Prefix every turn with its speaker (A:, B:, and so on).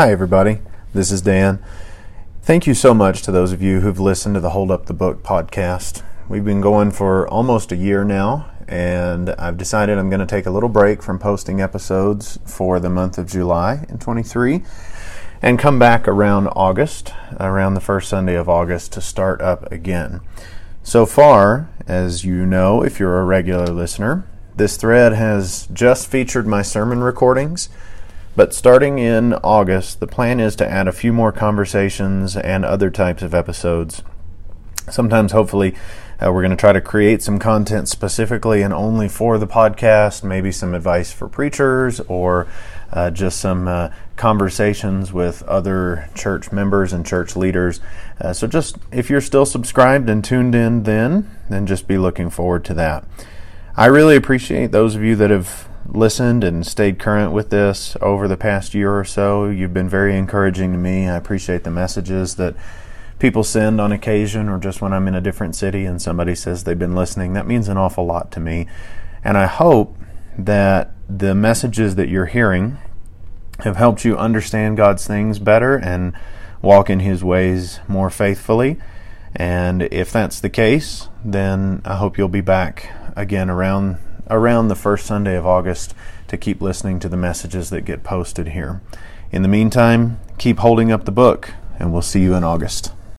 A: Hi, everybody. This is Dan. Thank you so much to those of you who've listened to the Hold Up the Book podcast. We've been going for almost a year now, and I've decided I'm going to take a little break from posting episodes for the month of July in 23 and come back around August, around the first Sunday of August, to start up again. So far, as you know, if you're a regular listener, this thread has just featured my sermon recordings but starting in August, the plan is to add a few more conversations and other types of episodes. Sometimes, hopefully, uh, we're going to try to create some content specifically and only for the podcast, maybe some advice for preachers or uh, just some uh, conversations with other church members and church leaders. Uh, so, just if you're still subscribed and tuned in, then then just be looking forward to that. I really appreciate those of you that have listened and stayed current with this over the past year or so. You've been very encouraging to me. I appreciate the messages that people send on occasion or just when I'm in a different city and somebody says they've been listening. That means an awful lot to me. And I hope that the messages that you're hearing have helped you understand God's things better and walk in His ways more faithfully. And if that's the case, then I hope you'll be back again around around the first Sunday of August to keep listening to the messages that get posted here. In the meantime, keep holding up the book, and we'll see you in August.